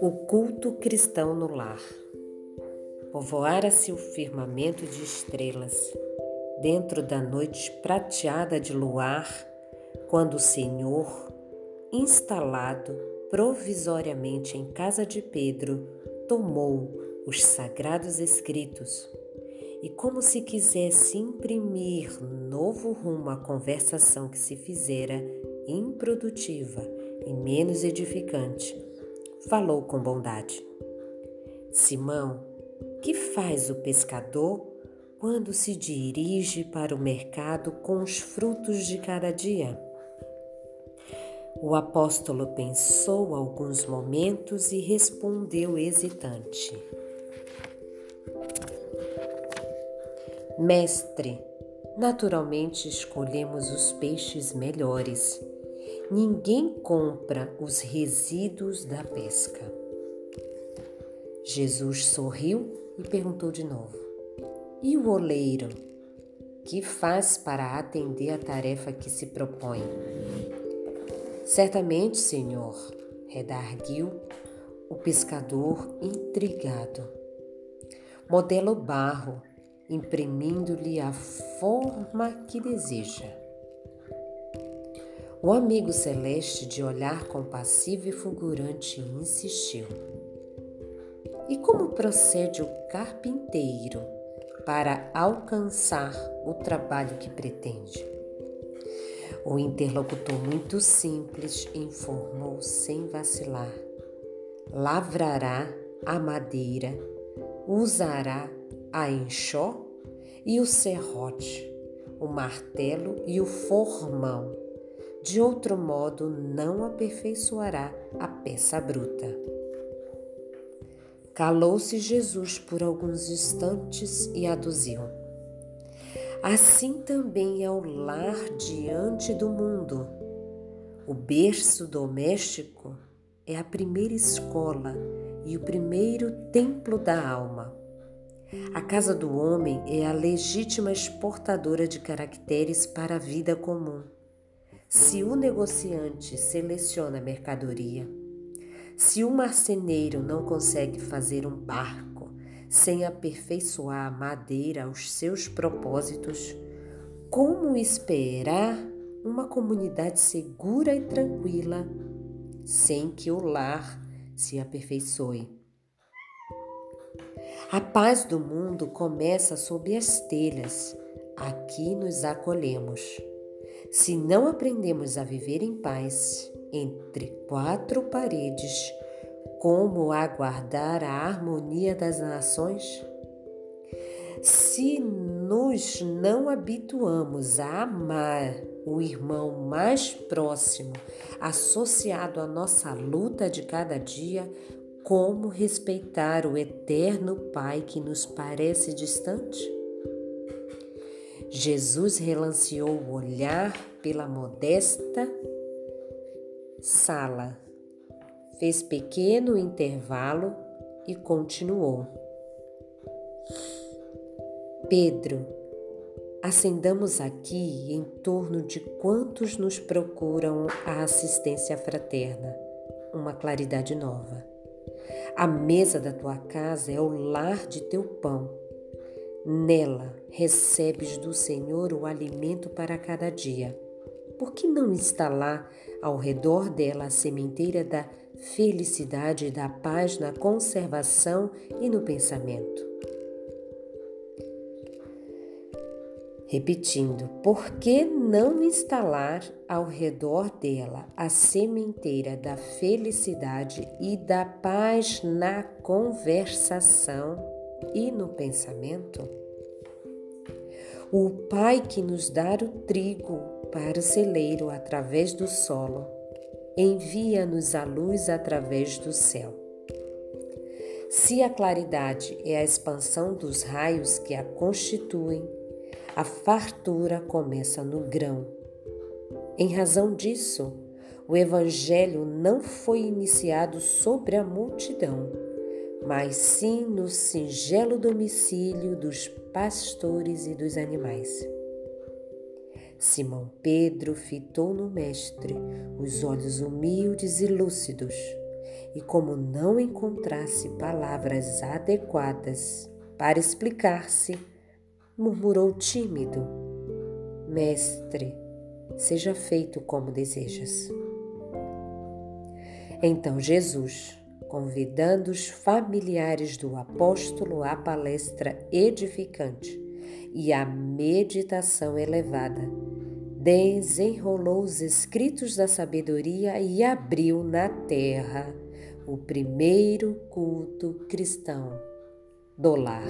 O culto cristão no lar. Povoara-se o firmamento de estrelas, dentro da noite prateada de luar, quando o Senhor, instalado provisoriamente em casa de Pedro, tomou os sagrados escritos e, como se quisesse imprimir novo rumo à conversação que se fizera improdutiva e menos edificante, falou com bondade. Simão, que faz o pescador quando se dirige para o mercado com os frutos de cada dia? O apóstolo pensou alguns momentos e respondeu hesitante: Mestre, naturalmente escolhemos os peixes melhores. Ninguém compra os resíduos da pesca. Jesus sorriu e perguntou de novo: E o oleiro? Que faz para atender a tarefa que se propõe? Certamente, Senhor, redarguiu o pescador intrigado. Modela o barro imprimindo-lhe a forma que deseja. O amigo celeste, de olhar compassivo e fulgurante, insistiu. E como procede o carpinteiro para alcançar o trabalho que pretende? O interlocutor, muito simples, informou sem vacilar: lavrará a madeira, usará a enxó e o serrote, o martelo e o formão. De outro modo, não aperfeiçoará a peça bruta. Calou-se Jesus por alguns instantes e aduziu: Assim também é o lar diante do mundo. O berço doméstico é a primeira escola e o primeiro templo da alma. A casa do homem é a legítima exportadora de caracteres para a vida comum. Se o negociante seleciona a mercadoria, se o marceneiro não consegue fazer um barco sem aperfeiçoar a madeira aos seus propósitos, como esperar uma comunidade segura e tranquila sem que o lar se aperfeiçoe? A paz do mundo começa sob as telhas. Aqui nos acolhemos. Se não aprendemos a viver em paz entre quatro paredes, como aguardar a harmonia das nações? Se nos não habituamos a amar o irmão mais próximo, associado à nossa luta de cada dia, como respeitar o eterno Pai que nos parece distante? Jesus relanceou o olhar pela modesta sala, fez pequeno intervalo e continuou. Pedro, acendamos aqui em torno de quantos nos procuram a assistência fraterna, uma claridade nova. A mesa da tua casa é o lar de teu pão. Nela recebes do Senhor o alimento para cada dia. Por que não instalar ao redor dela a sementeira da felicidade e da paz na conservação e no pensamento? Repetindo, por que não instalar ao redor dela a sementeira da felicidade e da paz na conversação e no pensamento? O Pai que nos dá o trigo para o celeiro através do solo, envia-nos a luz através do céu. Se a claridade é a expansão dos raios que a constituem, a fartura começa no grão. Em razão disso, o Evangelho não foi iniciado sobre a multidão, mas sim no singelo domicílio dos pastores e dos animais. Simão Pedro fitou no Mestre os olhos humildes e lúcidos, e como não encontrasse palavras adequadas para explicar-se, murmurou tímido: Mestre, seja feito como desejas. Então Jesus, convidando os familiares do apóstolo à palestra edificante e à meditação elevada, desenrolou os escritos da sabedoria e abriu na terra o primeiro culto cristão do lar.